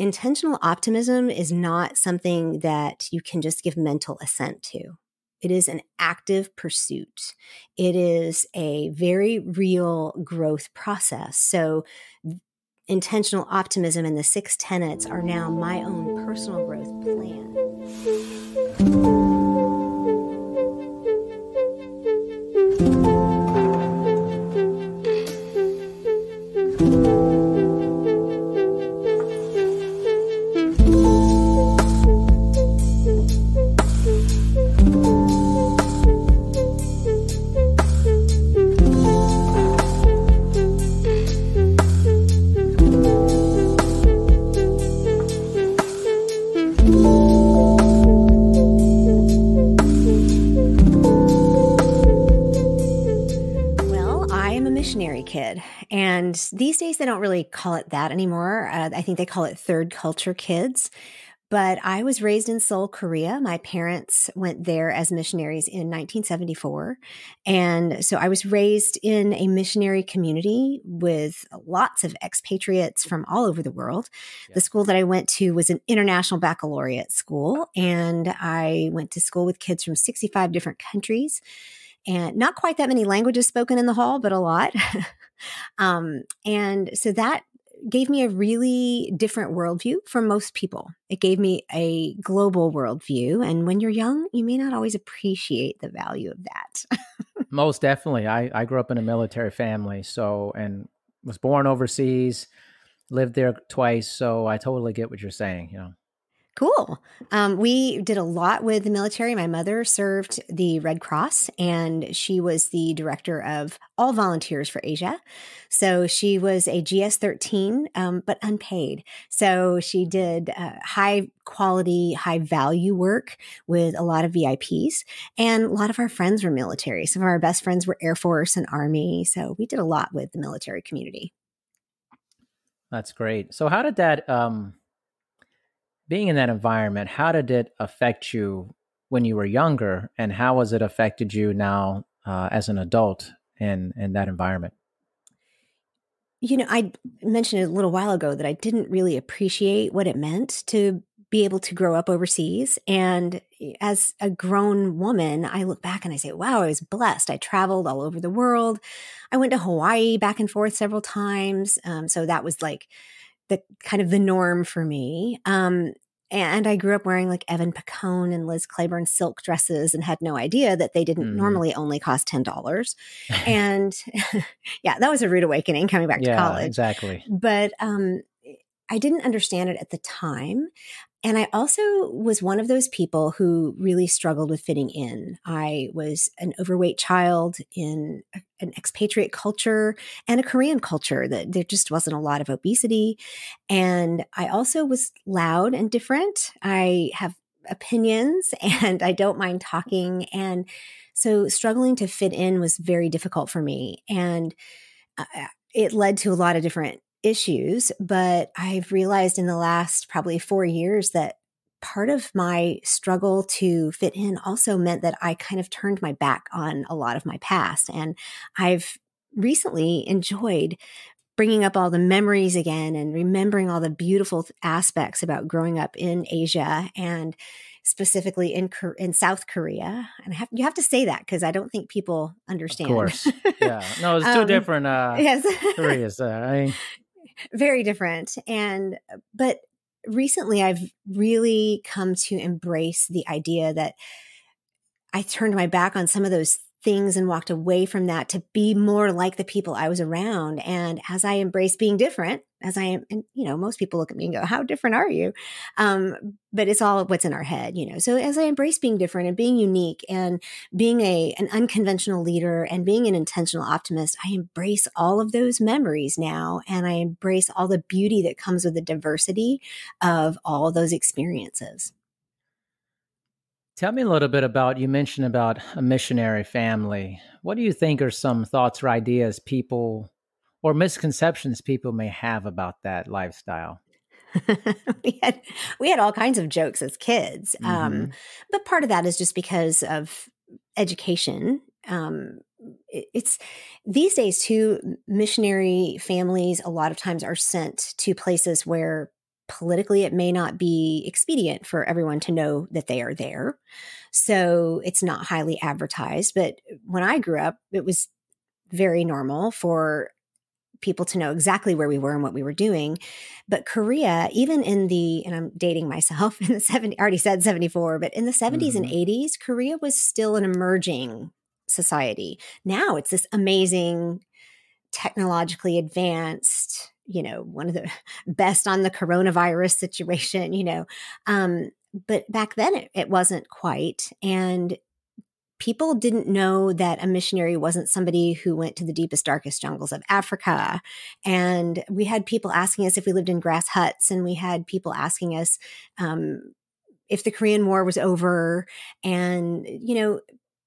intentional optimism is not something that you can just give mental assent to. It is an active pursuit. It is a very real growth process. So, intentional optimism and the six tenets are now my own personal growth plan. Kid. And these days, they don't really call it that anymore. Uh, I think they call it third culture kids. But I was raised in Seoul, Korea. My parents went there as missionaries in 1974. And so I was raised in a missionary community with lots of expatriates from all over the world. Yeah. The school that I went to was an international baccalaureate school. And I went to school with kids from 65 different countries and not quite that many languages spoken in the hall, but a lot. um, and so that gave me a really different worldview from most people. It gave me a global worldview. And when you're young, you may not always appreciate the value of that. most definitely. I, I grew up in a military family, so, and was born overseas, lived there twice. So I totally get what you're saying, you know. Cool. Um, we did a lot with the military. My mother served the Red Cross and she was the director of all volunteers for Asia. So she was a GS 13, um, but unpaid. So she did uh, high quality, high value work with a lot of VIPs. And a lot of our friends were military. Some of our best friends were Air Force and Army. So we did a lot with the military community. That's great. So, how did that? Um being in that environment, how did it affect you when you were younger, and how has it affected you now uh, as an adult in in that environment? You know, I mentioned a little while ago that I didn't really appreciate what it meant to be able to grow up overseas. And as a grown woman, I look back and I say, wow, I was blessed. I traveled all over the world. I went to Hawaii back and forth several times. Um, so that was like the kind of the norm for me. Um, and I grew up wearing like Evan Picone and Liz Claiborne silk dresses and had no idea that they didn't mm. normally only cost $10. and yeah, that was a rude awakening coming back yeah, to college. Exactly. But um, I didn't understand it at the time. And I also was one of those people who really struggled with fitting in. I was an overweight child in an expatriate culture and a Korean culture that there just wasn't a lot of obesity. And I also was loud and different. I have opinions and I don't mind talking. And so struggling to fit in was very difficult for me. And uh, it led to a lot of different issues, but I've realized in the last probably four years that part of my struggle to fit in also meant that I kind of turned my back on a lot of my past. And I've recently enjoyed bringing up all the memories again and remembering all the beautiful aspects about growing up in Asia and specifically in in South Korea. And have, you have to say that because I don't think people understand. Of course, yeah. No, it's two um, different uh, yes. Koreas. Uh, I very different. And, uh, but recently I've really come to embrace the idea that I turned my back on some of those things and walked away from that to be more like the people I was around. And as I embrace being different, as I am, and you know, most people look at me and go, How different are you? Um, but it's all what's in our head, you know. So as I embrace being different and being unique and being a an unconventional leader and being an intentional optimist, I embrace all of those memories now and I embrace all the beauty that comes with the diversity of all those experiences. Tell me a little bit about you mentioned about a missionary family. What do you think are some thoughts or ideas people or misconceptions people may have about that lifestyle? we had we had all kinds of jokes as kids, um, mm-hmm. um, but part of that is just because of education. Um, it, it's these days too. Missionary families a lot of times are sent to places where politically it may not be expedient for everyone to know that they are there. So it's not highly advertised. But when I grew up, it was very normal for people to know exactly where we were and what we were doing. But Korea, even in the, and I'm dating myself in the 70, I already said 74, but in the 70s mm-hmm. and 80s, Korea was still an emerging society. Now it's this amazing, technologically advanced, you know, one of the best on the coronavirus situation, you know. Um, but back then it, it wasn't quite. And people didn't know that a missionary wasn't somebody who went to the deepest, darkest jungles of Africa. And we had people asking us if we lived in grass huts, and we had people asking us um, if the Korean War was over. And, you know,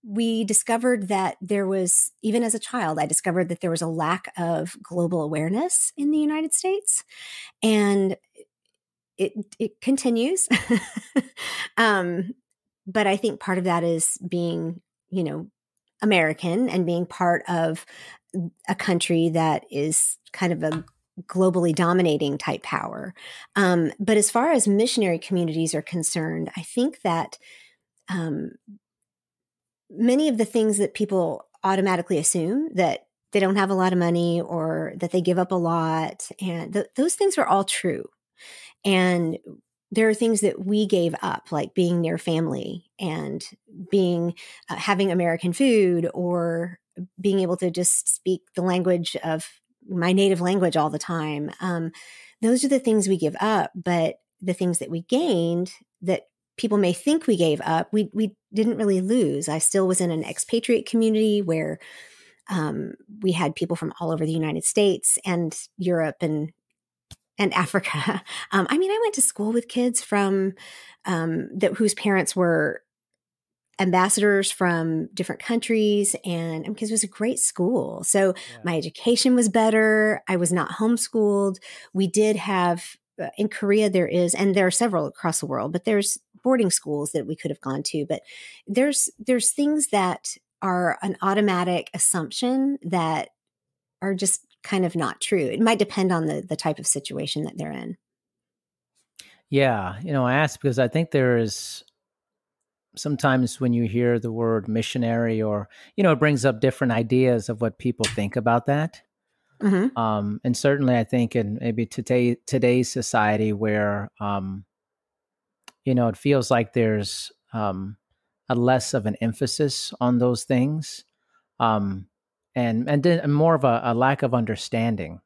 we discovered that there was, even as a child, I discovered that there was a lack of global awareness in the United States. And it, it continues. um, but I think part of that is being, you know, American and being part of a country that is kind of a globally dominating type power. Um, but as far as missionary communities are concerned, I think that um, many of the things that people automatically assume that they don't have a lot of money or that they give up a lot, and th- those things are all true. And there are things that we gave up, like being near family and being uh, having American food or being able to just speak the language of my native language all the time. Um, those are the things we give up, but the things that we gained that people may think we gave up, we we didn't really lose. I still was in an expatriate community where um, we had people from all over the United States and Europe and and Africa. Um, I mean, I went to school with kids from um, that whose parents were ambassadors from different countries, and because it was a great school. So yeah. my education was better. I was not homeschooled. We did have uh, in Korea there is, and there are several across the world, but there's boarding schools that we could have gone to. But there's there's things that are an automatic assumption that are just kind of not true. It might depend on the the type of situation that they're in. Yeah, you know, I ask because I think there is sometimes when you hear the word missionary or you know it brings up different ideas of what people think about that mm-hmm. um, and certainly i think in maybe today today's society where um, you know it feels like there's um, a less of an emphasis on those things um, and and then more of a, a lack of understanding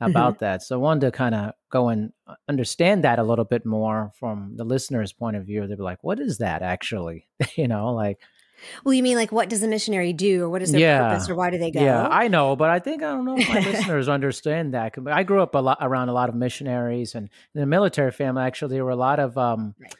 mm-hmm. about mm-hmm. that. So I wanted to kind of go and uh, understand that a little bit more from the listener's point of view. They'd be like, "What is that actually?" you know, like. Well, you mean like what does a missionary do, or what is their yeah, purpose, or why do they go? Yeah, I know, but I think I don't know if my listeners understand that. I grew up a lot around a lot of missionaries, and in the military family, actually, there were a lot of um, right.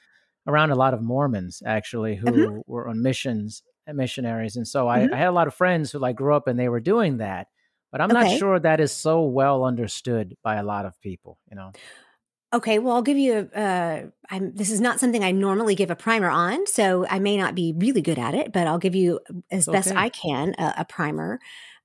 around a lot of Mormons actually who mm-hmm. were on missions missionaries. And so mm-hmm. I, I, had a lot of friends who like grew up and they were doing that. But I'm okay. not sure that is so well understood by a lot of people, you know. Okay, well, I'll give you a. Uh, I'm, this is not something I normally give a primer on, so I may not be really good at it, but I'll give you as okay. best I can a, a primer.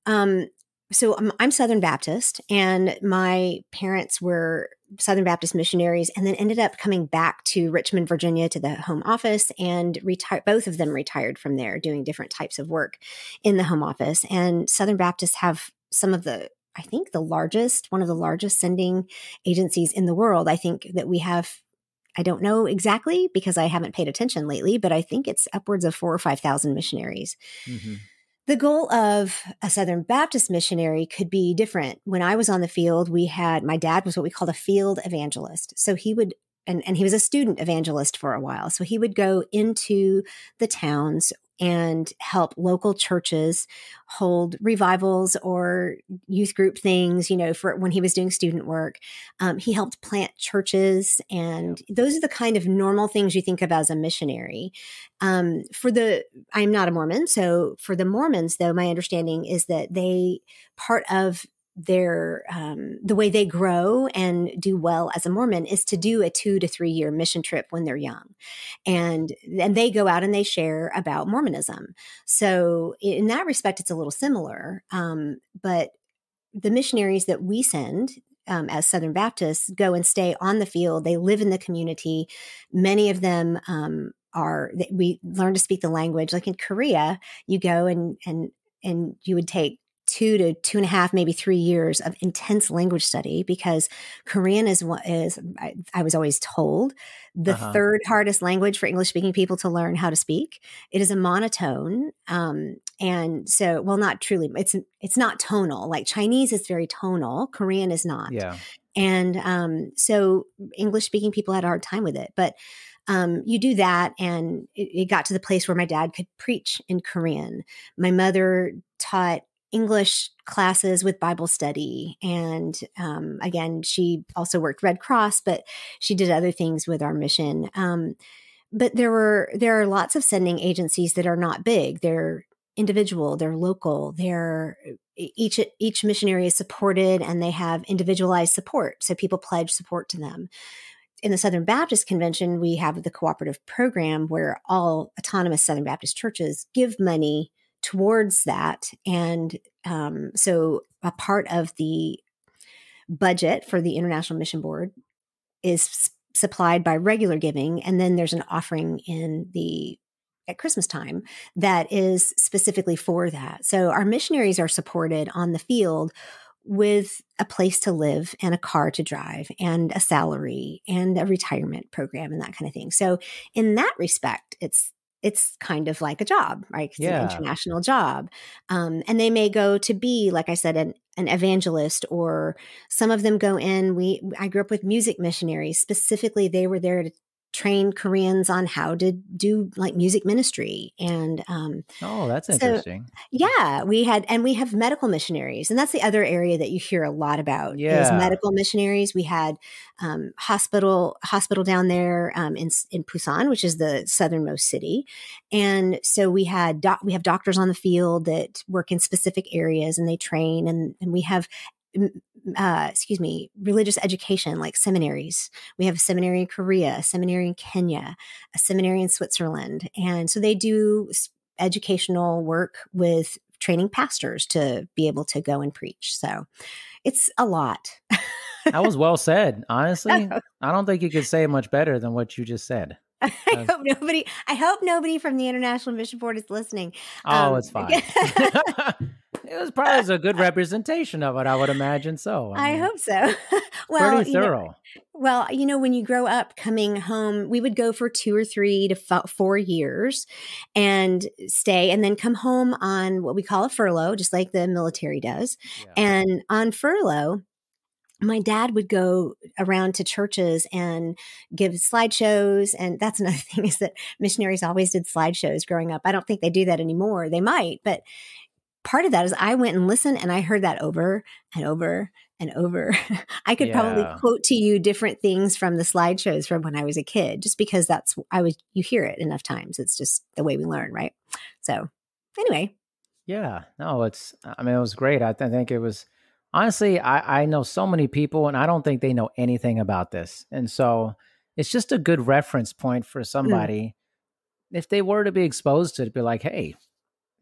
Um, so I'm, I'm, Southern Baptist, and my parents were Southern Baptist missionaries, and then ended up coming back to Richmond, Virginia, to the home office, and retired. Both of them retired from there, doing different types of work in the home office. And Southern Baptists have some of the, I think, the largest, one of the largest sending agencies in the world. I think that we have I don't know exactly because I haven't paid attention lately, but I think it's upwards of four or 5,000 missionaries. Mm-hmm the goal of a Southern Baptist missionary could be different. When I was on the field, we had my dad was what we called a field evangelist. So he would and, and he was a student evangelist for a while. So he would go into the towns and help local churches hold revivals or youth group things, you know, for when he was doing student work. Um, he helped plant churches, and those are the kind of normal things you think of as a missionary. Um, for the, I'm not a Mormon, so for the Mormons, though, my understanding is that they, part of their um, the way they grow and do well as a Mormon is to do a two to three year mission trip when they're young, and and they go out and they share about Mormonism. So in that respect, it's a little similar. Um, but the missionaries that we send um, as Southern Baptists go and stay on the field. They live in the community. Many of them um, are we learn to speak the language. Like in Korea, you go and and and you would take two to two and a half, maybe three years of intense language study because Korean is what is I, I was always told the uh-huh. third hardest language for English speaking people to learn how to speak. It is a monotone, um, and so well, not truly. It's it's not tonal. Like Chinese is very tonal. Korean is not. Yeah. And um, so English speaking people had a hard time with it, but um, you do that. And it, it, got to the place where my dad could preach in Korean. My mother taught English classes with Bible study. And um, again, she also worked Red Cross, but she did other things with our mission. Um, but there were there are lots of sending agencies that are not big. They're individual, they're local, they're each each missionary is supported and they have individualized support. So people pledge support to them. In the Southern Baptist Convention, we have the cooperative program where all autonomous Southern Baptist churches give money towards that. And um, so a part of the budget for the International Mission Board is supplied by regular giving. And then there's an offering in the at Christmas time that is specifically for that. So our missionaries are supported on the field with a place to live and a car to drive and a salary and a retirement program and that kind of thing. So in that respect, it's it's kind of like a job, right? It's yeah. an international job. Um, and they may go to be, like I said, an, an evangelist, or some of them go in. We I grew up with music missionaries. Specifically, they were there to train Koreans on how to do like music ministry. And um, oh, that's interesting. yeah, we had, and we have medical missionaries, and that's the other area that you hear a lot about. Yeah, is medical missionaries. We had um, hospital hospital down there um, in in Busan, which is the southernmost city, and so we had doc- we have doctors on the field that work in specific areas and they train, and and we have uh, excuse me, religious education like seminaries. We have a seminary in Korea, a seminary in Kenya, a seminary in Switzerland. And so they do educational work with training pastors to be able to go and preach. So it's a lot. that was well said. Honestly, I don't think you could say much better than what you just said. I hope nobody. I hope nobody from the International Mission Board is listening. Oh, um, it's fine. It was probably a good representation of it. I would imagine so. I, mean, I hope so. well, pretty thorough. Know, well, you know, when you grow up coming home, we would go for two or three to four years and stay, and then come home on what we call a furlough, just like the military does. Yeah. And on furlough, my dad would go around to churches and give slideshows. And that's another thing is that missionaries always did slideshows growing up. I don't think they do that anymore. They might, but part of that is I went and listened and I heard that over and over and over. I could yeah. probably quote to you different things from the slideshows from when I was a kid, just because that's, I was, you hear it enough times. It's just the way we learn, right? So, anyway. Yeah, no, it's, I mean, it was great. I, th- I think it was, honestly, I, I know so many people and I don't think they know anything about this. And so it's just a good reference point for mm. somebody. Mm. If they were to be exposed to it, be like, hey,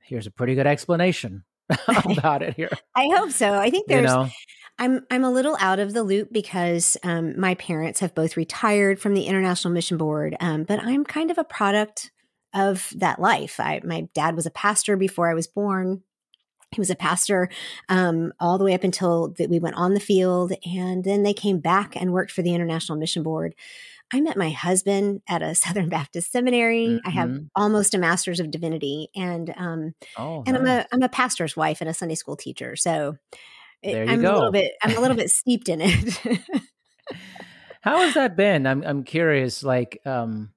here's a pretty good explanation about it here. I hope so. I think there's, you know? I'm I'm a little out of the loop because um, my parents have both retired from the International Mission Board, um, but I'm kind of a product of that life. I, my dad was a pastor before I was born. He was a pastor um, all the way up until that we went on the field, and then they came back and worked for the International Mission Board. I met my husband at a Southern Baptist seminary. Mm-hmm. I have mm-hmm. almost a master's of divinity, and um, oh, and nice. I'm a I'm a pastor's wife and a Sunday school teacher. So it, I'm go. a little bit I'm a little bit steeped in it. How has that been? I'm I'm curious. Like, um,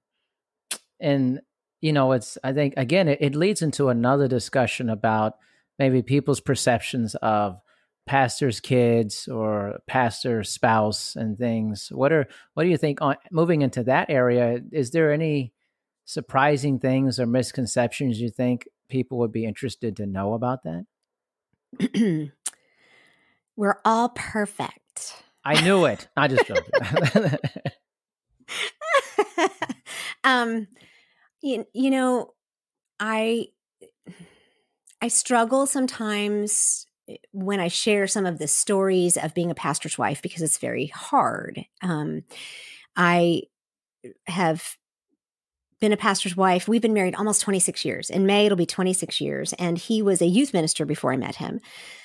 and you know, it's I think again it, it leads into another discussion about maybe people's perceptions of pastor's kids or pastor spouse and things. What are what do you think on moving into that area? Is there any surprising things or misconceptions you think people would be interested to know about that? We're all perfect. I knew it. I just joking. um, you, you know, I I struggle sometimes when I share some of the stories of being a pastor's wife, because it's very hard, um, I have been a pastor's wife. We've been married almost 26 years. In May, it'll be 26 years. And he was a youth minister before I met him.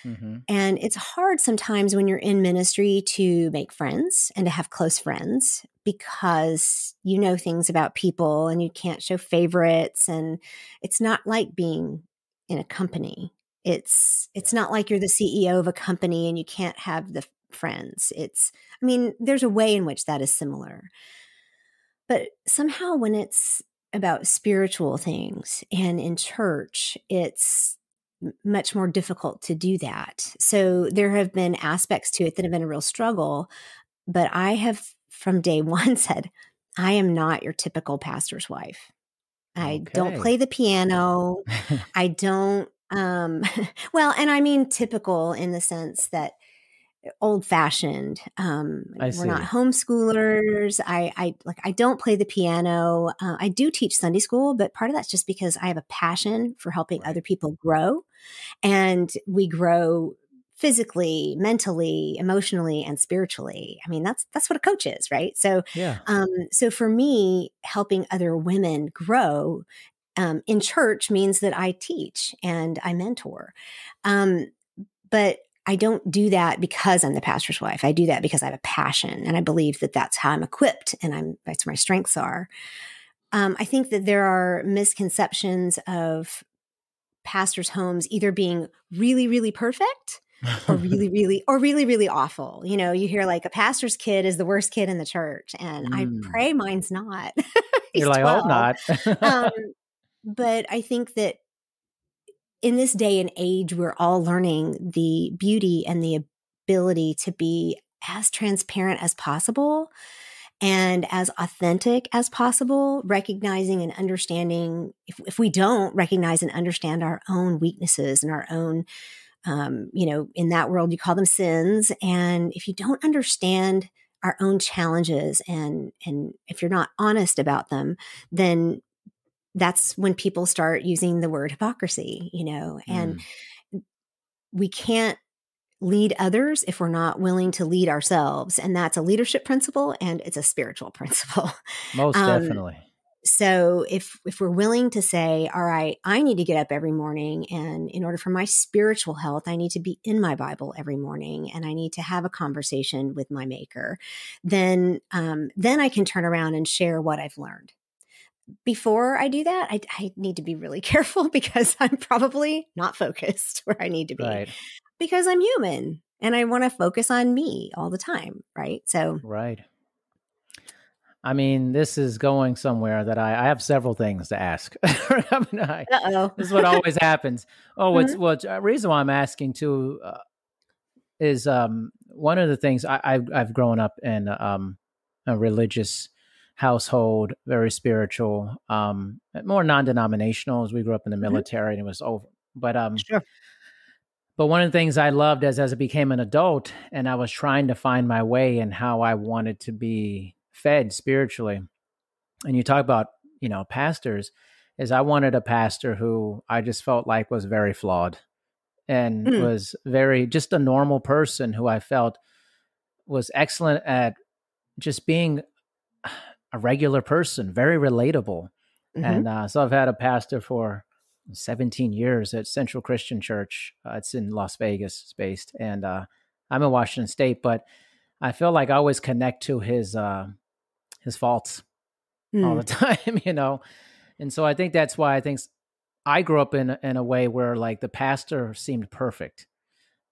Mm-hmm. And it's hard sometimes when you're in ministry to make friends and to have close friends because you know things about people and you can't show favorites. And it's not like being in a company. It's it's not like you're the CEO of a company and you can't have the friends. It's I mean, there's a way in which that is similar. But somehow, when it's about spiritual things and in church, it's much more difficult to do that. So there have been aspects to it that have been a real struggle. But I have from day one said, I am not your typical pastor's wife. I okay. don't play the piano. I don't um well, and I mean typical in the sense that old fashioned. Um, we're not homeschoolers. I, I like, I don't play the piano. Uh, I do teach Sunday school, but part of that's just because I have a passion for helping other people grow and we grow physically, mentally, emotionally, and spiritually. I mean, that's, that's what a coach is, right? So, yeah. um, so for me, helping other women grow um, in church means that I teach and I mentor. Um, but I don't do that because I'm the pastor's wife. I do that because I have a passion and I believe that that's how I'm equipped and I'm that's where my strengths are. Um, I think that there are misconceptions of pastors' homes either being really, really perfect or really, really, or really, really awful. You know, you hear like a pastor's kid is the worst kid in the church, and mm. I pray mine's not. You're like, 12. oh, not. um, but I think that in this day and age, we're all learning the beauty and the ability to be as transparent as possible and as authentic as possible, recognizing and understanding. If, if we don't recognize and understand our own weaknesses and our own, um, you know, in that world, you call them sins. And if you don't understand our own challenges and and if you're not honest about them, then that's when people start using the word hypocrisy, you know, and mm. we can't lead others if we're not willing to lead ourselves. And that's a leadership principle and it's a spiritual principle. Most um, definitely. So if if we're willing to say, all right, I need to get up every morning and in order for my spiritual health, I need to be in my Bible every morning and I need to have a conversation with my maker, then um, then I can turn around and share what I've learned before I do that, I, I, need to be really careful because I'm probably not focused where I need to be right. because I'm human and I want to focus on me all the time. Right. So, right. I mean, this is going somewhere that I, I have several things to ask. I mean, I, this is what always happens. Oh, what's mm-hmm. what's uh, reason why I'm asking too uh, is um, one of the things I, I've, I've grown up in um, a religious household, very spiritual, um, more non-denominational as we grew up in the mm-hmm. military mm-hmm. and it was over. But um, sure. But one of the things I loved as as I became an adult and I was trying to find my way and how I wanted to be fed spiritually. And you talk about, you know, pastors, is I wanted a pastor who I just felt like was very flawed and mm. was very just a normal person who I felt was excellent at just being a regular person, very relatable. Mm-hmm. And uh, so I've had a pastor for 17 years at Central Christian Church. Uh, it's in Las Vegas, it's based, and uh, I'm in Washington State. But I feel like I always connect to his uh, his faults mm. all the mm. time, you know. And so I think that's why I think I grew up in in a way where like the pastor seemed perfect,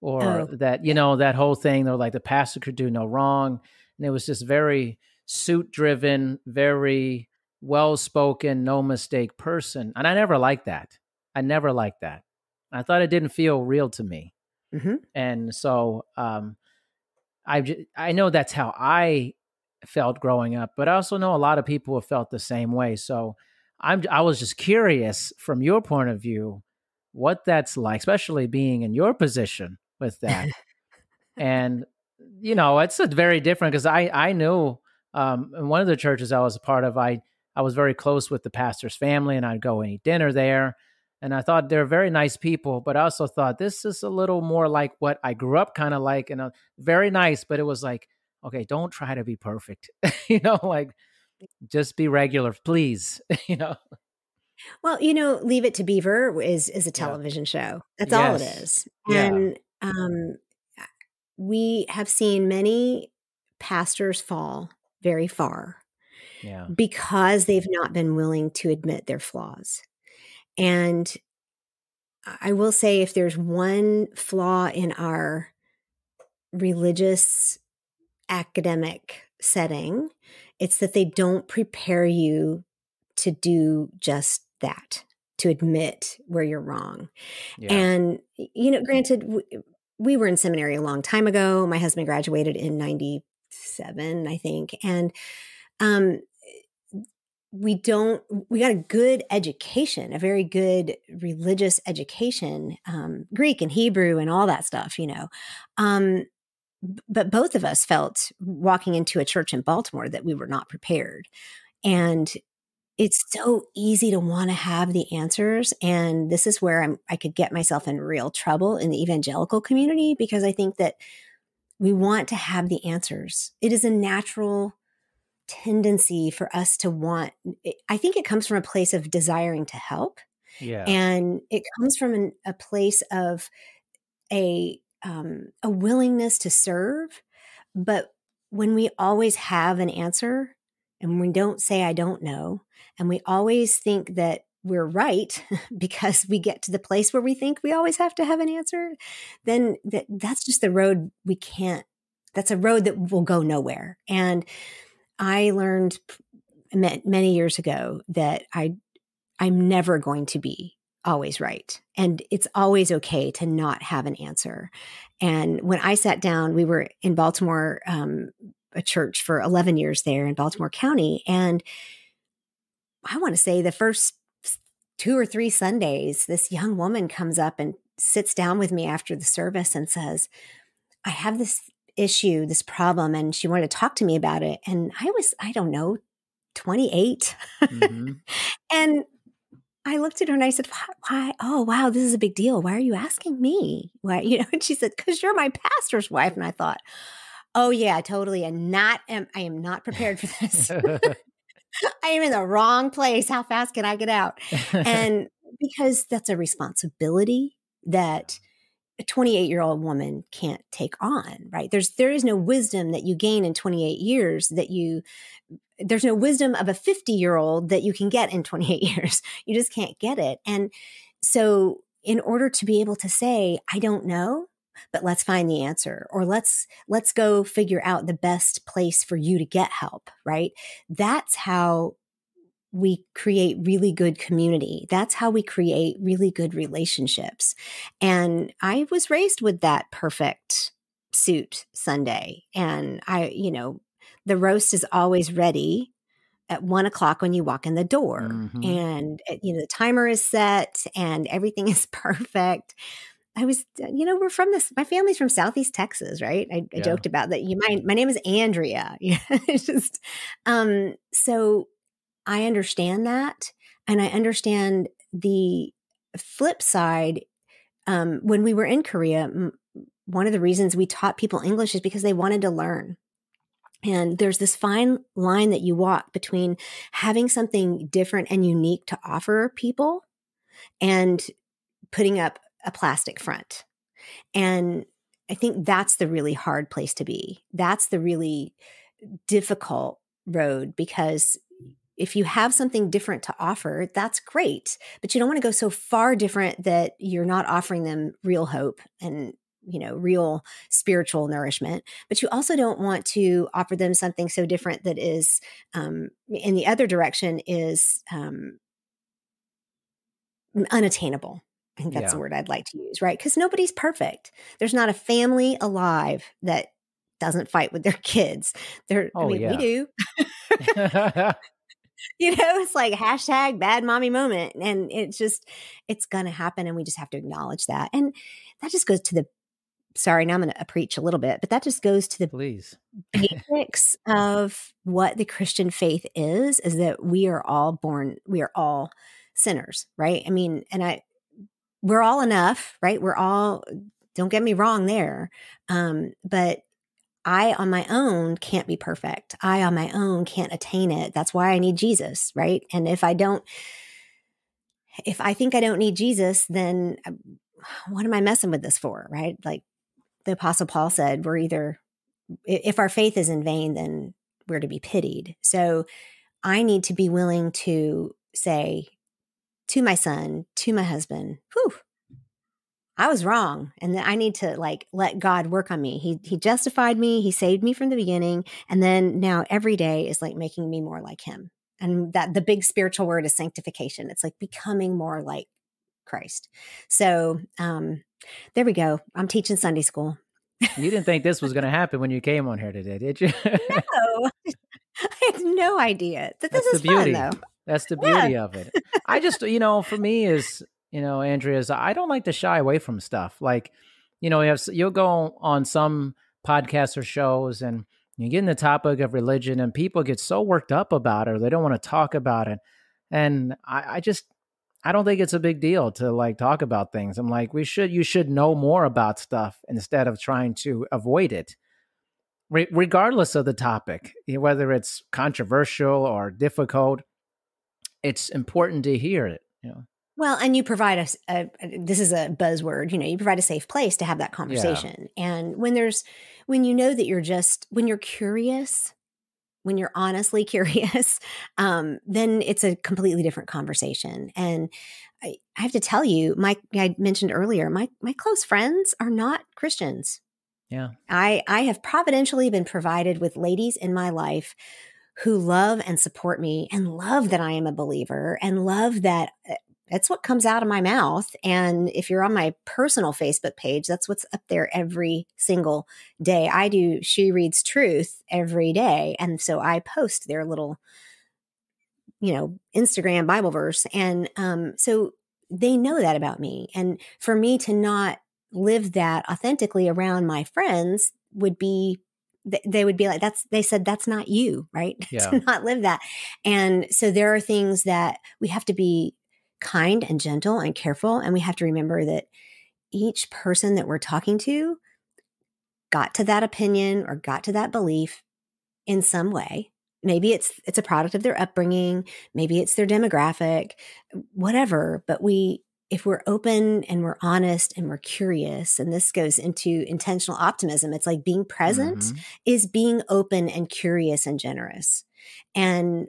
or oh. that you know that whole thing. They're like the pastor could do no wrong, and it was just very suit driven, very well spoken, no mistake person. And I never liked that. I never liked that. I thought it didn't feel real to me. Mm-hmm. And so um, I, I know that's how I felt growing up, but I also know a lot of people have felt the same way. So I'm, I was just curious from your point of view what that's like, especially being in your position with that. and you know, it's a very different because I I knew um, in one of the churches I was a part of, I I was very close with the pastor's family, and I'd go and eat dinner there. and I thought they're very nice people, but I also thought this is a little more like what I grew up kind of like, and uh, very nice. But it was like, okay, don't try to be perfect, you know, like just be regular, please, you know. Well, you know, Leave It to Beaver is is a television yeah. show. That's yes. all it is, yeah. and um, we have seen many pastors fall very far yeah. because they've not been willing to admit their flaws. And I will say, if there's one flaw in our religious academic setting, it's that they don't prepare you to do just that, to admit where you're wrong. Yeah. And, you know, granted, we, we were in seminary a long time ago. My husband graduated in 97, I think. And, um, we don't we got a good education a very good religious education um, greek and hebrew and all that stuff you know um, but both of us felt walking into a church in baltimore that we were not prepared and it's so easy to want to have the answers and this is where I'm, i could get myself in real trouble in the evangelical community because i think that we want to have the answers. It is a natural tendency for us to want i think it comes from a place of desiring to help. Yeah. And it comes from an, a place of a um, a willingness to serve. But when we always have an answer and we don't say i don't know and we always think that we're right because we get to the place where we think we always have to have an answer then that that's just the road we can't that's a road that will go nowhere and I learned many years ago that I I'm never going to be always right. And it's always okay to not have an answer. And when I sat down, we were in Baltimore, um, a church for 11 years there in Baltimore County. And I want to say the first two or three Sundays, this young woman comes up and sits down with me after the service and says, I have this issue, this problem, and she wanted to talk to me about it. And I was, I don't know, 28. Mm-hmm. and I looked at her and I said, why, Oh, wow, this is a big deal. Why are you asking me? Why, you know, and she said, Because you're my pastor's wife. And I thought, Oh, yeah, totally. And not, am, I am not prepared for this. I am in the wrong place. How fast can I get out? And because that's a responsibility that a 28 year old woman can't take on right there's there is no wisdom that you gain in 28 years that you there's no wisdom of a 50 year old that you can get in 28 years you just can't get it and so in order to be able to say i don't know but let's find the answer or let's let's go figure out the best place for you to get help right that's how we create really good community. That's how we create really good relationships. And I was raised with that perfect suit Sunday. And I, you know, the roast is always ready at one o'clock when you walk in the door. Mm-hmm. And, eh, you know, the timer is set and everything is perfect. I was, uh, you know, we're from this. My family's from Southeast Texas, right? I, I joked about that. You, my my name is Andrea. Yeah, it's just, um, so I understand that. And I understand the flip side. Um, when we were in Korea, m- one of the reasons we taught people English is because they wanted to learn. And there's this fine line that you walk between having something different and unique to offer people and putting up a plastic front. And I think that's the really hard place to be. That's the really difficult road because if you have something different to offer, that's great. But you don't want to go so far different that you're not offering them real hope and you know real spiritual nourishment but you also don't want to offer them something so different that is um, in the other direction is um, unattainable i think that's yeah. the word i'd like to use right because nobody's perfect there's not a family alive that doesn't fight with their kids there oh, I mean, yeah. we do you know, it's like hashtag bad mommy moment. And it's just, it's going to happen. And we just have to acknowledge that. And that just goes to the, sorry, now I'm going to uh, preach a little bit, but that just goes to the please basics of what the Christian faith is, is that we are all born, we are all sinners, right? I mean, and I, we're all enough, right? We're all, don't get me wrong there. Um, but I on my own can't be perfect. I on my own can't attain it. That's why I need Jesus, right? And if I don't, if I think I don't need Jesus, then uh, what am I messing with this for, right? Like the Apostle Paul said, we're either, if our faith is in vain, then we're to be pitied. So I need to be willing to say to my son, to my husband, whew, I was wrong. And then I need to like let God work on me. He he justified me, he saved me from the beginning. And then now every day is like making me more like him. And that the big spiritual word is sanctification. It's like becoming more like Christ. So um there we go. I'm teaching Sunday school. You didn't think this was going to happen when you came on here today, did you? no. I had no idea that this That's is fun though. That's the beauty yeah. of it. I just, you know, for me is, you know, Andrea, is I don't like to shy away from stuff. Like, you know, you have, you'll go on some podcasts or shows and you get in the topic of religion and people get so worked up about it or they don't want to talk about it. And I, I just, I don't think it's a big deal to like talk about things. I'm like, we should, you should know more about stuff instead of trying to avoid it regardless of the topic, whether it's controversial or difficult, it's important to hear it. You know. Well, and you provide a, a, this is a buzzword, you know, you provide a safe place to have that conversation. Yeah. And when there's when you know that you're just when you're curious, when you're honestly curious, um, then it's a completely different conversation. And I, I have to tell you, my I mentioned earlier, my my close friends are not Christians. Yeah. I I have providentially been provided with ladies in my life who love and support me and love that I am a believer and love that that's uh, what comes out of my mouth. And if you're on my personal Facebook page, that's what's up there every single day. I do She Reads Truth every day. And so I post their little, you know, Instagram Bible verse. And um, so they know that about me. And for me to not live that authentically around my friends would be they would be like that's they said that's not you right? Yeah. to not live that. And so there are things that we have to be kind and gentle and careful and we have to remember that each person that we're talking to got to that opinion or got to that belief in some way. Maybe it's it's a product of their upbringing maybe it's their demographic whatever but we if we're open and we're honest and we're curious, and this goes into intentional optimism, it's like being present mm-hmm. is being open and curious and generous. And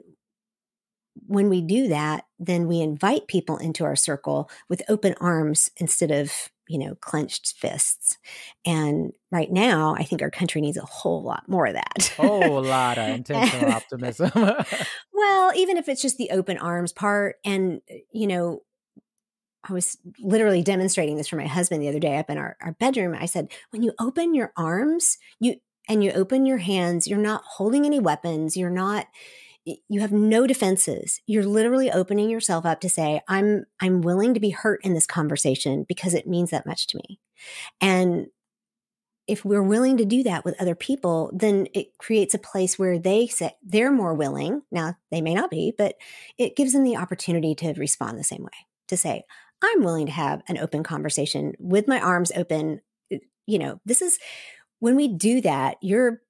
when we do that, then we invite people into our circle with open arms instead of, you know, clenched fists. And right now, I think our country needs a whole lot more of that. whole lot of intentional optimism. well, even if it's just the open arms part and, you know, I was literally demonstrating this for my husband the other day up in our, our bedroom. I said, when you open your arms, you and you open your hands, you're not holding any weapons. You're not, you have no defenses. You're literally opening yourself up to say, I'm, I'm willing to be hurt in this conversation because it means that much to me. And if we're willing to do that with other people, then it creates a place where they say they're more willing. Now they may not be, but it gives them the opportunity to respond the same way to say, I'm willing to have an open conversation with my arms open. Uh, you know, this is when we do that, you're,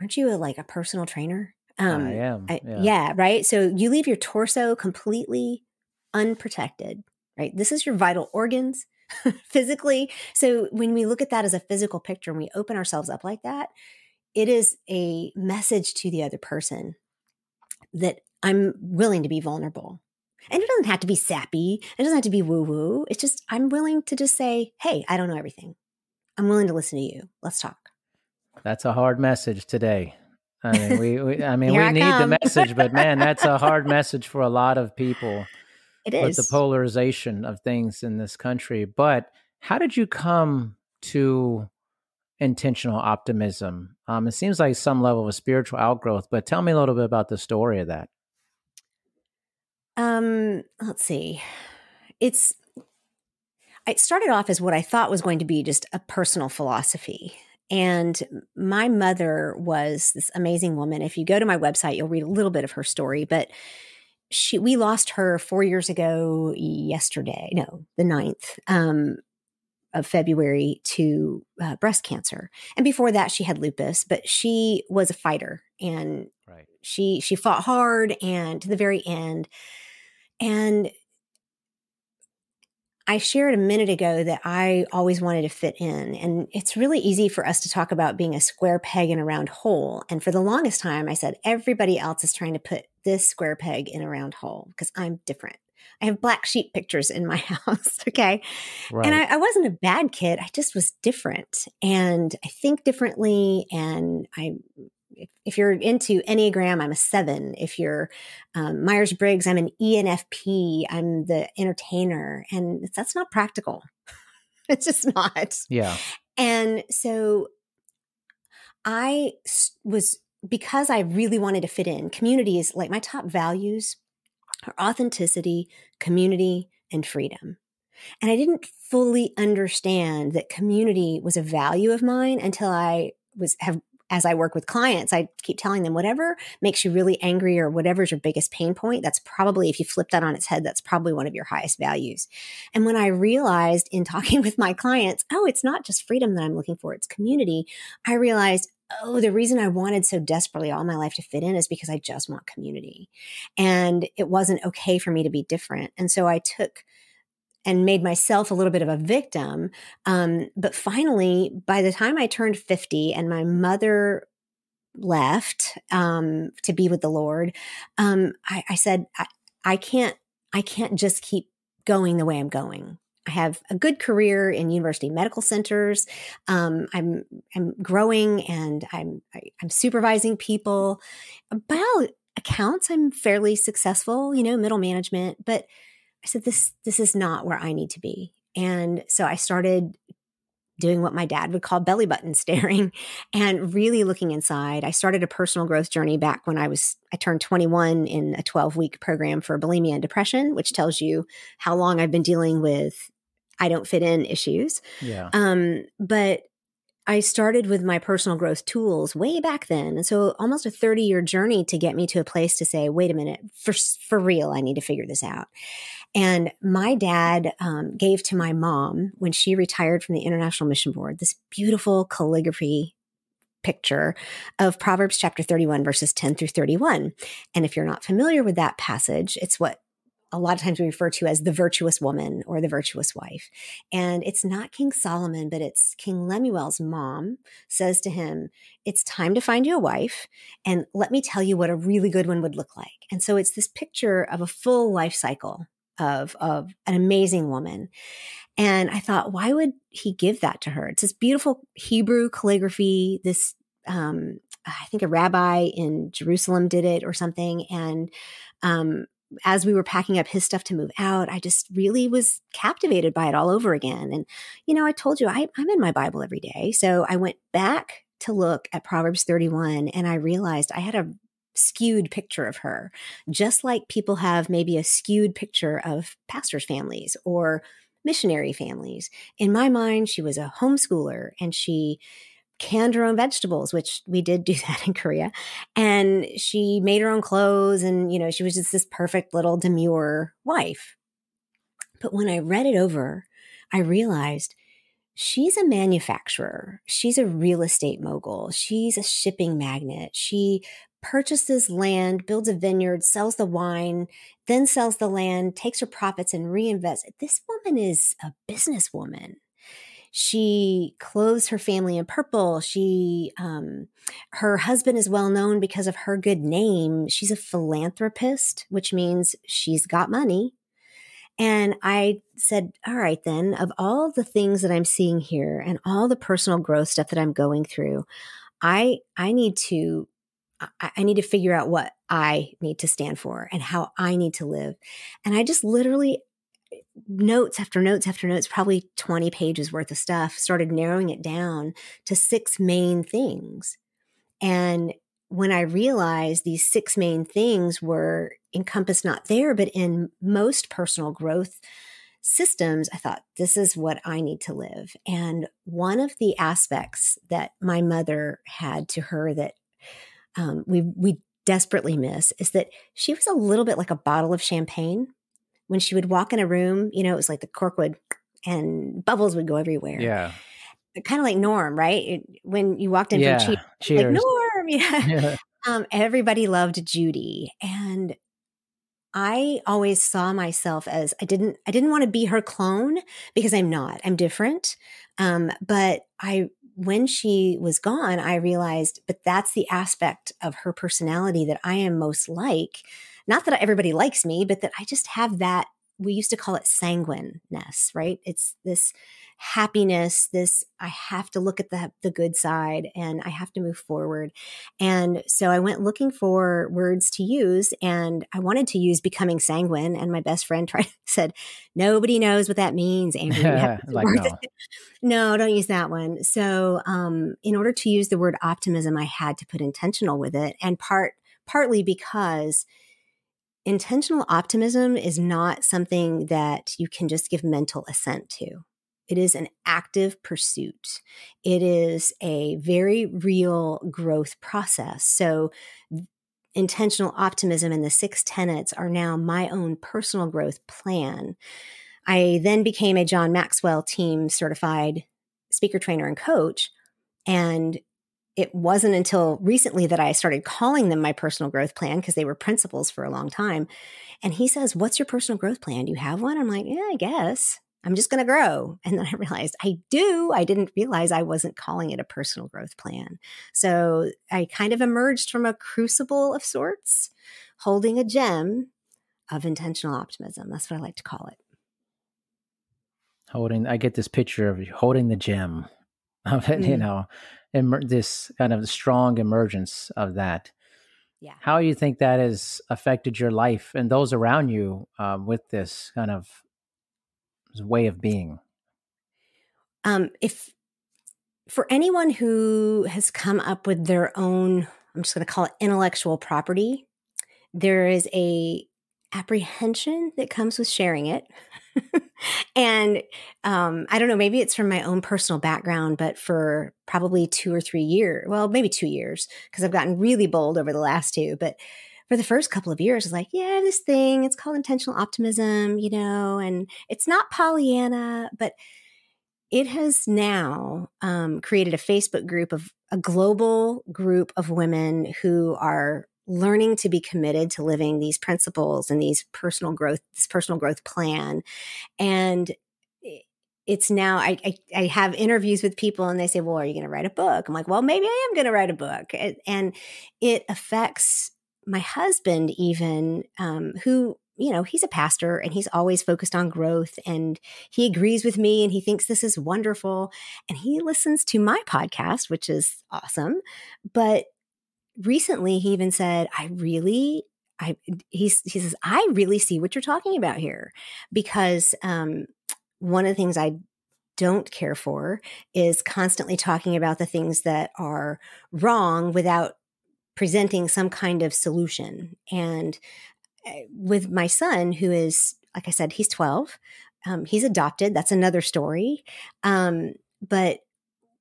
aren't you a, like a personal trainer? Um, I am. I, yeah. yeah, right. So you leave your torso completely unprotected, right? This is your vital organs physically. So when we look at that as a physical picture and we open ourselves up like that, it is a message to the other person that I'm willing to be vulnerable. And it doesn't have to be sappy. It doesn't have to be woo woo. It's just, I'm willing to just say, hey, I don't know everything. I'm willing to listen to you. Let's talk. That's a hard message today. I mean, we, we I mean, we I need come. the message, but man, that's a hard message for a lot of people. It is. With the polarization of things in this country. But how did you come to intentional optimism? Um, it seems like some level of spiritual outgrowth, but tell me a little bit about the story of that. Um, let's see. It's it started off as what I thought was going to be just a personal philosophy. And my mother was this amazing woman. If you go to my website, you'll read a little bit of her story, but she we lost her four years ago yesterday no the 9th um, of february to uh, breast cancer and before that she had lupus but she was a fighter and right. she she fought hard and to the very end and I shared a minute ago that I always wanted to fit in. And it's really easy for us to talk about being a square peg in a round hole. And for the longest time, I said, everybody else is trying to put this square peg in a round hole because I'm different. I have black sheep pictures in my house. Okay. Right. And I, I, wasn't a bad kid. I just was different. And I think differently. And I if, if you're into Enneagram, I'm a seven. If you're um, Myers Briggs, I'm an ENFP. I'm the entertainer. And that's not practical. it's just not. Yeah. And so I was, because I really wanted to fit in, community is like my top values are authenticity, community, and freedom. And I didn't fully understand that community was a value of mine until I was have as I work with clients, I keep telling them whatever makes you really angry or whatever's your biggest pain point, that's probably, if you flip that on its head, that's probably one of your highest values. And when I realized in talking with my clients, oh, it's not just freedom that I'm looking for, it's community, I realized, oh, the reason I wanted so desperately all my life to fit in is because I just want community. And it wasn't okay for me to be different. And so I took and made myself a little bit of a victim. Um, but finally, by the time I turned 50 and my mother left um, to be with the Lord, um, I, I, said, I, I can't, I can't just keep going the way I'm going. I have a good career in university medical centers. Um, I'm I'm growing and I'm I, am i am supervising people. By all accounts, I'm fairly successful. You know, middle management, but I said, this, this is not where I need to be. And so I started doing what my dad would call belly button staring and really looking inside. I started a personal growth journey back when I was, I turned 21 in a 12 week program for bulimia and depression, which tells you how long I've been dealing with I don't fit in issues. Yeah. Um, but I started with my personal growth tools way back then. And so almost a 30 year journey to get me to a place to say, wait a minute, for, for real, I need to figure this out. And my dad um, gave to my mom when she retired from the International Mission Board this beautiful calligraphy picture of Proverbs chapter 31, verses 10 through 31. And if you're not familiar with that passage, it's what a lot of times we refer to as the virtuous woman or the virtuous wife. And it's not King Solomon, but it's King Lemuel's mom says to him, It's time to find you a wife. And let me tell you what a really good one would look like. And so it's this picture of a full life cycle of, of an amazing woman. And I thought, why would he give that to her? It's this beautiful Hebrew calligraphy, this um, I think a rabbi in Jerusalem did it or something. And um, as we were packing up his stuff to move out, I just really was captivated by it all over again. And, you know, I told you I, I'm in my Bible every day. So I went back to look at Proverbs 31 and I realized I had a skewed picture of her, just like people have maybe a skewed picture of pastors' families or missionary families. In my mind, she was a homeschooler and she canned her own vegetables, which we did do that in Korea. And she made her own clothes and, you know, she was just this perfect little demure wife. But when I read it over, I realized she's a manufacturer. She's a real estate mogul. She's a shipping magnet. She purchases land, builds a vineyard, sells the wine, then sells the land, takes her profits and reinvests. This woman is a businesswoman. She clothes her family in purple. She, um, her husband is well known because of her good name. She's a philanthropist, which means she's got money. And I said, all right, then, of all the things that I'm seeing here and all the personal growth stuff that I'm going through, I, I need to, I, I need to figure out what I need to stand for and how I need to live. And I just literally notes after notes after notes, probably 20 pages worth of stuff, started narrowing it down to six main things. And when I realized these six main things were encompassed not there, but in most personal growth systems, I thought, this is what I need to live. And one of the aspects that my mother had to her that um, we, we desperately miss is that she was a little bit like a bottle of champagne. When she would walk in a room, you know, it was like the cork would and bubbles would go everywhere. Yeah. Kind of like Norm, right? It, when you walked in yeah. from Cheers, like Norm, yeah. yeah. Um, everybody loved Judy, and I always saw myself as I didn't I didn't want to be her clone because I'm not. I'm different. Um, but I when she was gone, I realized, but that's the aspect of her personality that I am most like. Not that everybody likes me, but that I just have that. We used to call it sanguineness, right? It's this happiness, this I have to look at the the good side and I have to move forward. And so I went looking for words to use and I wanted to use becoming sanguine and my best friend tried said nobody knows what that means Andrea. like, no. no, don't use that one. So um in order to use the word optimism I had to put intentional with it and part partly because intentional optimism is not something that you can just give mental assent to. It is an active pursuit. It is a very real growth process. So, intentional optimism and the six tenets are now my own personal growth plan. I then became a John Maxwell team certified speaker trainer and coach. And it wasn't until recently that I started calling them my personal growth plan because they were principles for a long time. And he says, What's your personal growth plan? Do you have one? I'm like, Yeah, I guess. I'm just going to grow. And then I realized I do. I didn't realize I wasn't calling it a personal growth plan. So I kind of emerged from a crucible of sorts, holding a gem of intentional optimism. That's what I like to call it. Holding, I get this picture of you holding the gem of it, you mm-hmm. know, emer- this kind of strong emergence of that. Yeah. How do you think that has affected your life and those around you um, with this kind of way of being? Um, if for anyone who has come up with their own, I'm just going to call it intellectual property, there is a apprehension that comes with sharing it. and um, I don't know, maybe it's from my own personal background, but for probably two or three years, well, maybe two years, because I've gotten really bold over the last two, but for the first couple of years, I was like, yeah, this thing, it's called intentional optimism, you know, and it's not Pollyanna, but it has now um, created a Facebook group of a global group of women who are learning to be committed to living these principles and these personal growth, this personal growth plan. And it's now I, I, I have interviews with people and they say, "Well, are you going to write a book?" I'm like, "Well, maybe I am going to write a book," and it affects my husband even um, who you know he's a pastor and he's always focused on growth and he agrees with me and he thinks this is wonderful and he listens to my podcast which is awesome but recently he even said i really i he's, he says i really see what you're talking about here because um, one of the things i don't care for is constantly talking about the things that are wrong without presenting some kind of solution. And eh, with my son, who is, like I said, he's 12, um, he's adopted. That's another story. Um, but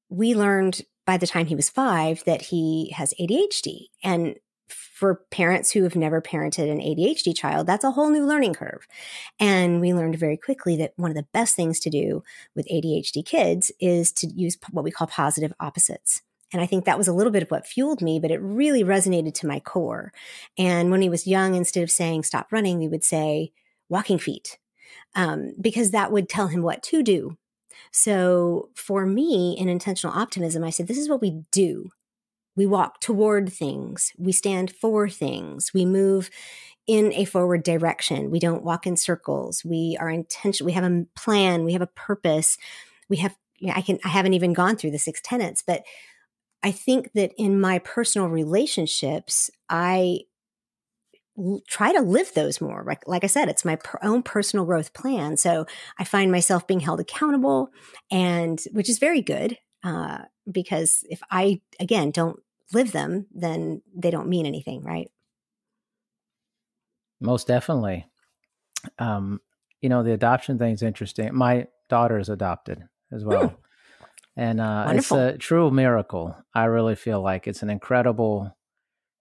we learned by the time he was five that he has ADHD. And for parents who have never parented an ADHD child, that's a whole new learning curve. And we learned very quickly that one of the best things to do with ADHD kids is to use what we call positive opposites. And I think that was a little bit of what fueled me, but it really resonated to my core. And when he was young, instead of saying stop running, we would say walking feet, um, because that would tell him what to do. So for me, in intentional optimism, I said, this is what we do. We walk toward things, we stand for things, we move in a forward direction. We don't walk in circles. We are intentional. We have a plan. We have a purpose. We have, I can, I haven't even gone through the six tenets, but I think that in my personal relationships, I try to live those more. Like, like I said, it's my per- own personal growth plan. So I find myself being held accountable, and which is very good uh, because if I, again, don't live them, then they don't mean anything, right? Most definitely. Um, you know, the adoption thing is interesting. My daughter is adopted as well. Hmm and uh, it's a true miracle. I really feel like it's an incredible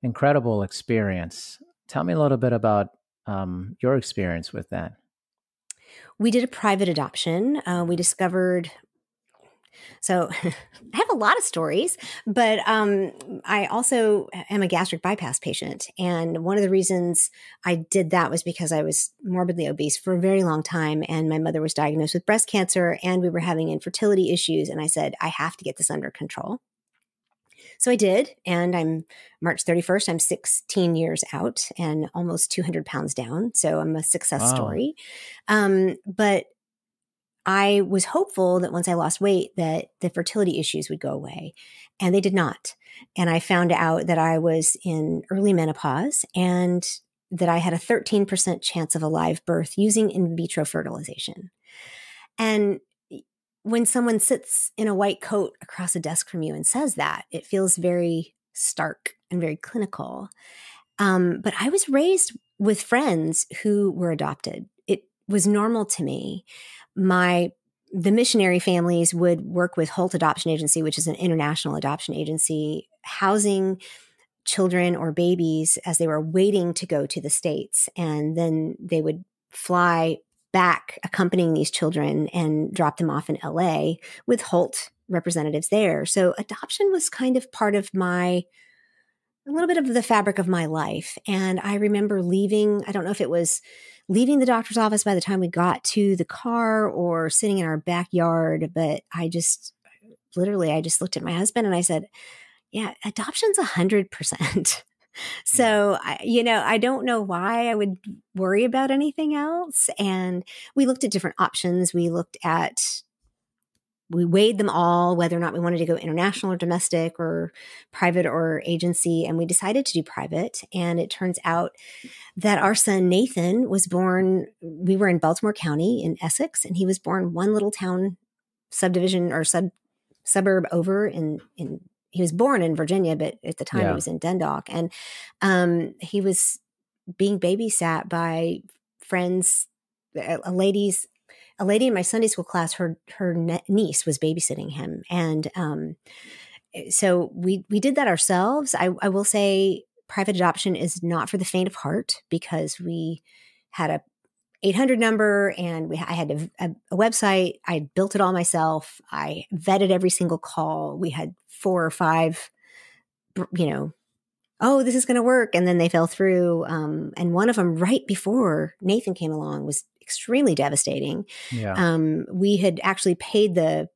incredible experience. Tell me a little bit about um, your experience with that. We did a private adoption. Uh, we discovered so I have a lot of stories, but um, I also am a gastric bypass patient. And one of the reasons I did that was because I was morbidly obese for a very long time. And my mother was diagnosed with breast cancer, and we were having infertility issues. And I said, I have to get this under control. So I did. And I'm March 31st, I'm 16 years out and almost 200 pounds down. So I'm a success wow. story. Um, but I was hopeful that once I lost weight that the fertility issues would go away and they did not. And I found out that I was in early menopause and that I had a 13% chance of a live birth using in vitro fertilization. And when someone sits in a white coat across a desk from you and says that, it feels very stark and very clinical. Um, but I was raised with friends who were adopted. It was normal to me my the missionary families would work with Holt Adoption Agency, which is an international adoption agency, housing children or babies as they were waiting to go to the States. And then they would fly back accompanying these children and drop them off in LA with Holt representatives there. So adoption was kind of part of my a little bit of the fabric of my life. And I remember leaving, I don't know if it was leaving the doctor's office by the time we got to the car or sitting in our backyard. But I just literally, I just looked at my husband and I said, yeah, adoption's a hundred percent. So, I, you know, I don't know why I would worry about anything else. And we looked at different options. We looked at we weighed them all, whether or not we wanted to go international or domestic or private or agency, and we decided to do private. And it turns out that our son Nathan was born, we were in Baltimore County in Essex, and he was born one little town subdivision or sub suburb over in in he was born in Virginia, but at the time yeah. he was in Dundalk. And um, he was being babysat by friends, a lady's a lady in my Sunday school class, her her niece was babysitting him, and um, eh, so we we did that ourselves. I, I will say, private adoption is not for the faint of heart because we had a 800 number and we I had a, a, a, website. I built it all myself. I vetted every single call. We had four or five, you know, oh, this is going to work. And then they fell through. Um, and one of them right before Nathan came along was extremely devastating. Yeah. Um, we had actually paid the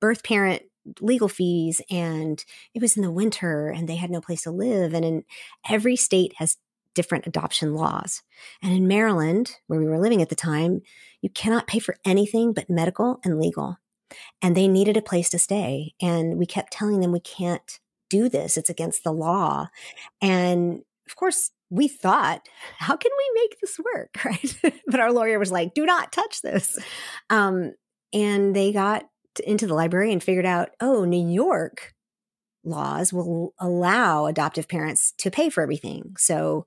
birth parent legal fees and it was in the winter and they had no place to live. And in every state has different adoption laws. And in Maryland, where we were living at the time, you cannot pay for anything but medical and legal. And they needed a place to stay. And we kept telling them we can't do this. It's against the law. And of course, we thought, how can we make this work? Right. but our lawyer was like, do not touch this. Um, and they got into the library and figured out, oh, New York laws will allow adoptive parents to pay for everything. So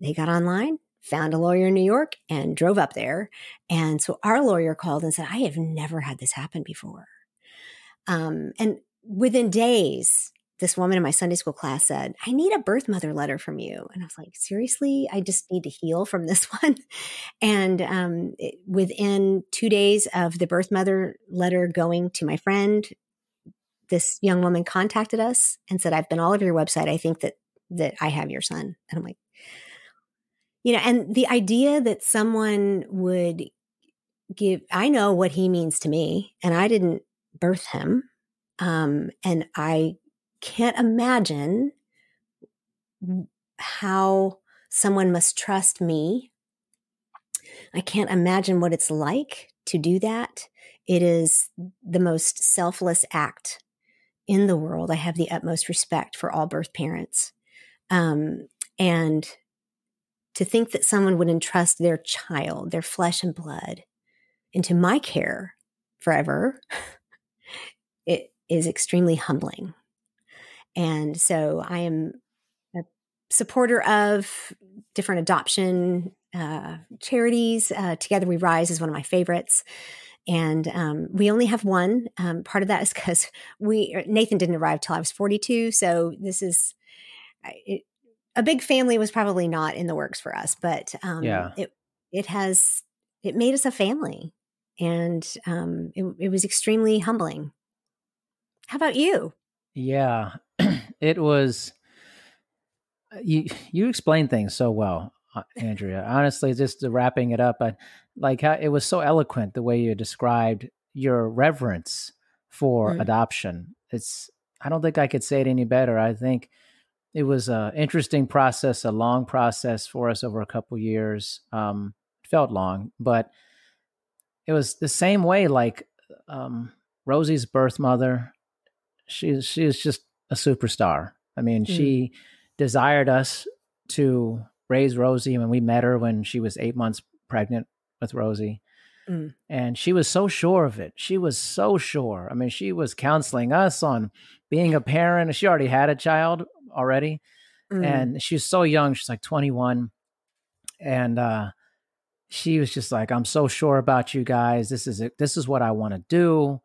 they got online, found a lawyer in New York, and drove up there. And so our lawyer called and said, I have never had this happen before. Um, and within days, this woman in my Sunday school class said, I need a birth mother letter from you. And I was like, seriously? I just need to heal from this one. And um, it, within two days of the birth mother letter going to my friend, this young woman contacted us and said, I've been all over your website. I think that that I have your son. And I'm like, you know, and the idea that someone would give, I know what he means to me, and I didn't birth him. Um, and I can't imagine how someone must trust me. I can't imagine what it's like to do that. It is the most selfless act in the world. I have the utmost respect for all birth parents. Um, and to think that someone would entrust their child, their flesh and blood, into my care forever, it is extremely humbling. And so I am a supporter of different adoption uh, charities. Uh, Together We Rise is one of my favorites. And um, we only have one. Um, part of that is because we Nathan didn't arrive till I was 42. So this is it, a big family was probably not in the works for us, but um, yeah, it it has it made us a family, and um, it, it was extremely humbling. How about you? Yeah, it was. Uh, you you explained things so well, uh, Andrea. Honestly, just wrapping it up, I, like how it was so eloquent the way you described your reverence for mm. adoption. It's I don't think I could say it any better. I think it was an interesting process, a long process for us over a couple years. Um, felt long, but it was the same way. Like um, Rosie's birth mother, she she is just a superstar. I mean, mm. she desired us to raise Rosie when we met her when she was eight months pregnant with Rosie. Mm. And she was so sure of it. She was so sure. I mean, she was counseling us on being a parent. She already had a child already. Mm. And she's so young. She's like 21. And uh, she was just like, I'm so sure about you guys. This is it. This is what I want to do.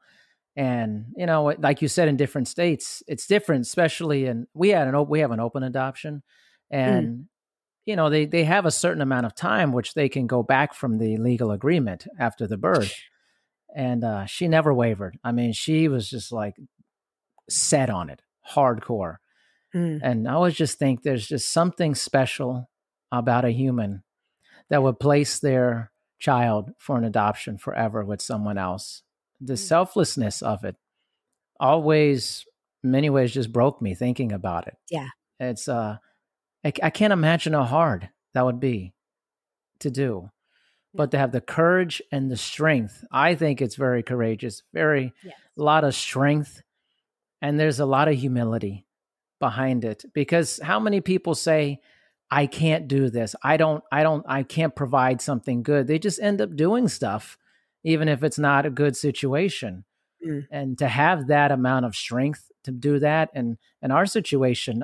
And you know, like you said, in different states, it's different. Especially in we had an we have an open adoption, mm. and mm you know they they have a certain amount of time which they can go back from the legal agreement after the birth. And uh, she never wavered. I mean she was just like set on it hardcore. Mm. and i always just think there's just something special about a human that would place their child for an adoption forever with someone else. The mm. selflessness of it always in many ways just broke me thinking about it. Yeah. It's uh I, I can't imagine how hard that would be to do. But to have the courage and the strength i think it's very courageous very yes. a lot of strength and there's a lot of humility behind it. Because how many people say i can't do this. I don't i don't i can't provide something good. They just end up doing stuff even if it's not a good situation. Mm. and to have that amount of strength to do that and in our situation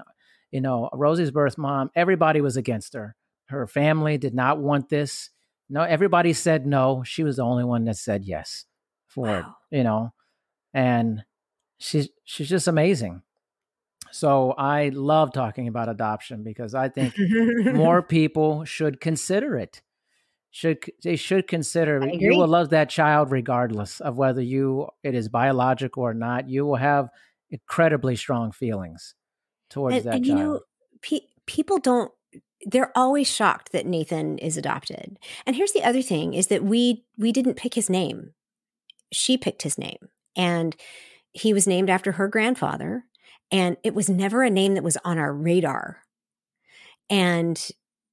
you know, Rosie's birth mom, everybody was against her. Her family did not want this. No, everybody said no. She was the only one that said yes for wow. it, you know. And she's she's just amazing. So I love talking about adoption because I think more people should consider it. Should they should consider you will love that child regardless of whether you it is biological or not. You will have incredibly strong feelings towards and, that and, child. You know, pe- people don't they're always shocked that Nathan is adopted. And here's the other thing is that we we didn't pick his name. She picked his name. And he was named after her grandfather and it was never a name that was on our radar. And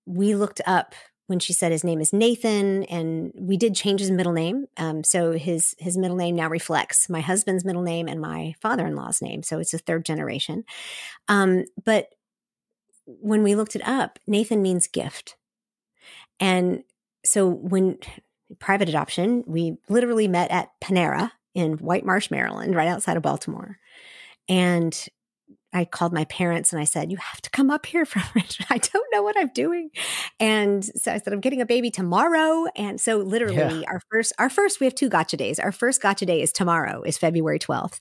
we looked up when she said his name is Nathan, and we did change his middle name. Um, so his his middle name now reflects my husband's middle name and my father in law's name. So it's a third generation. Um, but when we looked it up, Nathan means gift, and so when private adoption, we literally met at Panera in White Marsh, Maryland, right outside of Baltimore, and I called my parents and I said, You have to come up here for Richmond. I don't know what I'm doing. And so I said, I'm getting a baby tomorrow. And so literally yeah. our first, our first, we have two gotcha days. Our first gotcha day is tomorrow, is February 12th.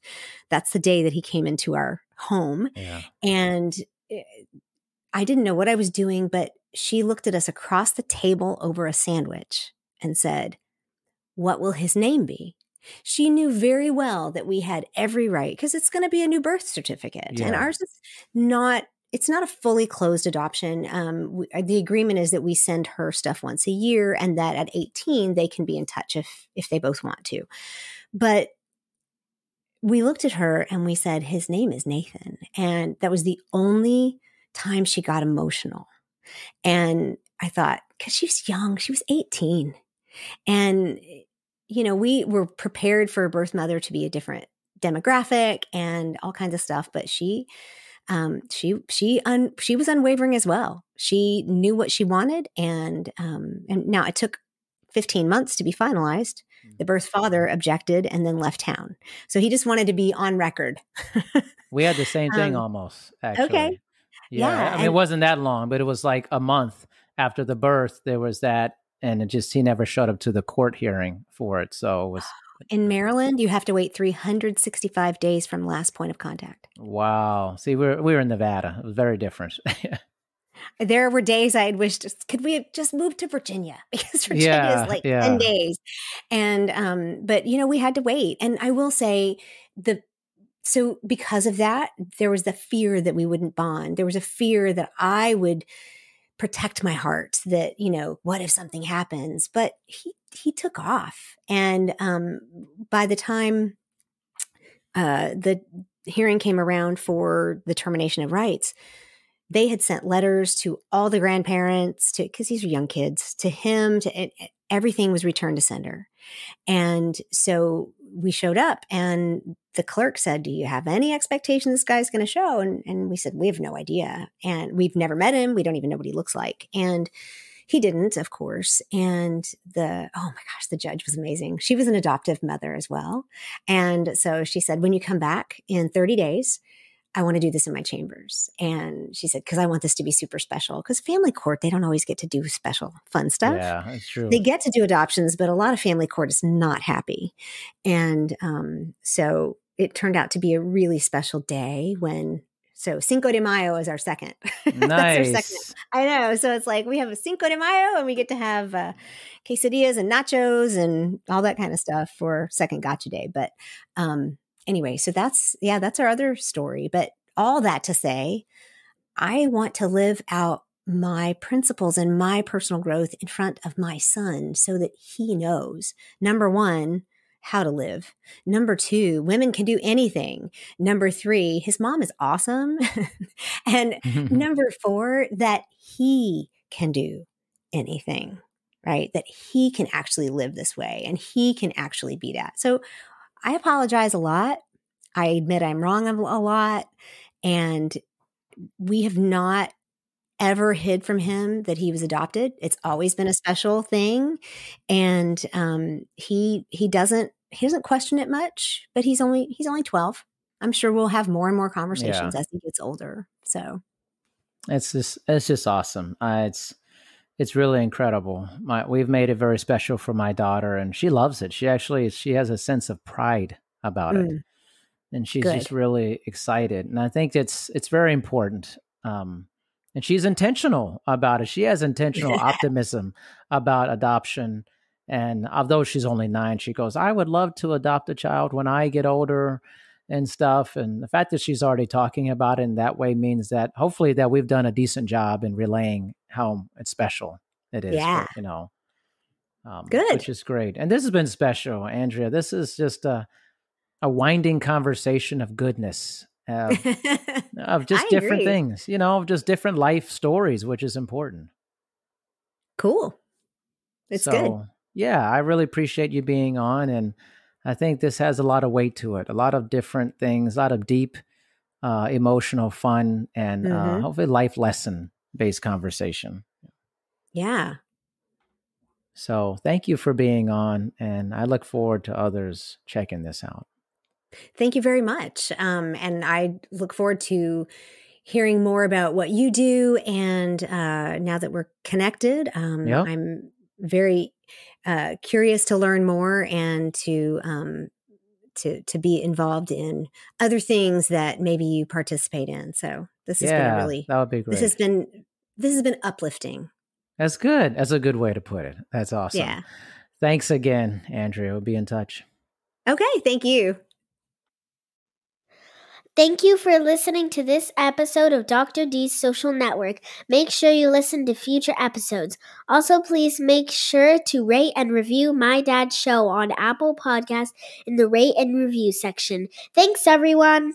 That's the day that he came into our home. Yeah. And eh, I didn't know what I was doing, but she looked at us across the table over a sandwich and said, What will his name be? She knew very well that we had every right because it's going to be a new birth certificate. Yeah. And ours is not it's not a fully closed adoption. Um, we, uh, the agreement is that we send her stuff once a year, and that at 18 they can be in touch if if they both want to. But we looked at her and we said, "His name is Nathan," and that was the only time she got emotional. And I thought, because she was young, she was 18, and you know, we were prepared for a birth mother to be a different demographic and all kinds of stuff, but she um, she she un, she was unwavering as well. She knew what she wanted, and um, and now it took 15 months to be finalized. The mm. birth father objected and then left town, so he just wanted to be on record. we had the same thing um, almost. Actually, okay, yeah. yeah I mean, and, it wasn't that long, but it was like a month after the birth. There was that and it just he never showed up to the court hearing for it. So it was in Maryland, you have to wait 365 days from last point of contact. Wow. See, we're we are in Nevada. It was very different. there were days I had wished, could we have just moved to Virginia? Because Virginia Yeah, is like yeah. 10 days. And, um, but you know, we had to wait. And I will say the, so because of that, there was the fear that we wouldn't bond. There was a fear that I would protect my heart that, you know, what if something happens? But he, he took off. And, um, by the time, uh, the hearing came around for the termination of rights, they had sent letters to all the grandparents to because these are young kids to him to everything was returned to sender and so we showed up and the clerk said do you have any expectation this guy's going to show? And, and we said we have no idea. And we've never met him. We don't even know what he looks like. And he didn't of course. And the oh my gosh the judge was amazing. She was an adoptive mother as well. And so she said when you come back in 30 days I want to do this in my chambers. And she said, because I want this to be super special. Because family court, they don't always get to do special, fun stuff. Yeah, that's true. They get to do adoptions, but a lot of family court is not happy. And um, so it turned out to be a really special day when. So Cinco de Mayo is our second. That's our second. nice. I know. So it's like we have a Cinco de Mayo and we get to have uh, quesadillas and nachos and all that kind of stuff for second gotcha day. But um, anyway, so that's, yeah, that's our other story. But all that to say, I want to live out my principles and my personal growth in front of my son so that he knows number one, how to live. Number two, women can do anything. Number three, his mom is awesome. and number four, that he can do anything, right? That he can actually live this way and he can actually be that. So I apologize a lot. I admit I'm wrong a lot. And we have not ever hid from him that he was adopted. It's always been a special thing. And um, he he doesn't he doesn't question it much, but he's only he's only 12. I'm sure we'll have more and more conversations as he gets older. So It's just it's just awesome. Uh, it's it's really incredible. My we've made it very special for my daughter, and she loves it. She actually she has a sense of pride about it, mm, and she's good. just really excited. And I think it's it's very important. Um, and she's intentional about it. She has intentional optimism about adoption. And although she's only nine, she goes, "I would love to adopt a child when I get older." and stuff and the fact that she's already talking about it in that way means that hopefully that we've done a decent job in relaying how it's special it is Yeah. you know um, Good. which is great and this has been special andrea this is just a, a winding conversation of goodness of, of just different agree. things you know of just different life stories which is important cool. It's good. Yeah, I really appreciate you being on, and I think this has a lot of weight to it. A lot of different things, a lot of deep, uh, emotional, fun, and uh, Mhm. hopefully life lesson based conversation. Yeah. So, thank you for being on, and I look forward to others checking this out. Thank you very much. Um, and I look forward to hearing more about what you do. And uh, now that we're connected, um, Yeah. I'm very uh, curious to learn more and to um, to to be involved in other things that maybe you participate in. So this has been yeah, really that would be great. this has been this has been uplifting. That's good. That's a good way to put it. That's awesome. Yeah. Thanks again, Andrea. We'll be in touch. Okay. Thank you. Thank you for listening to this episode of Dr. D's Social Network. Make sure you listen to future episodes. Also, please make sure to rate and review My Dad's Show on Apple Podcasts in the rate and review section. Thanks, everyone.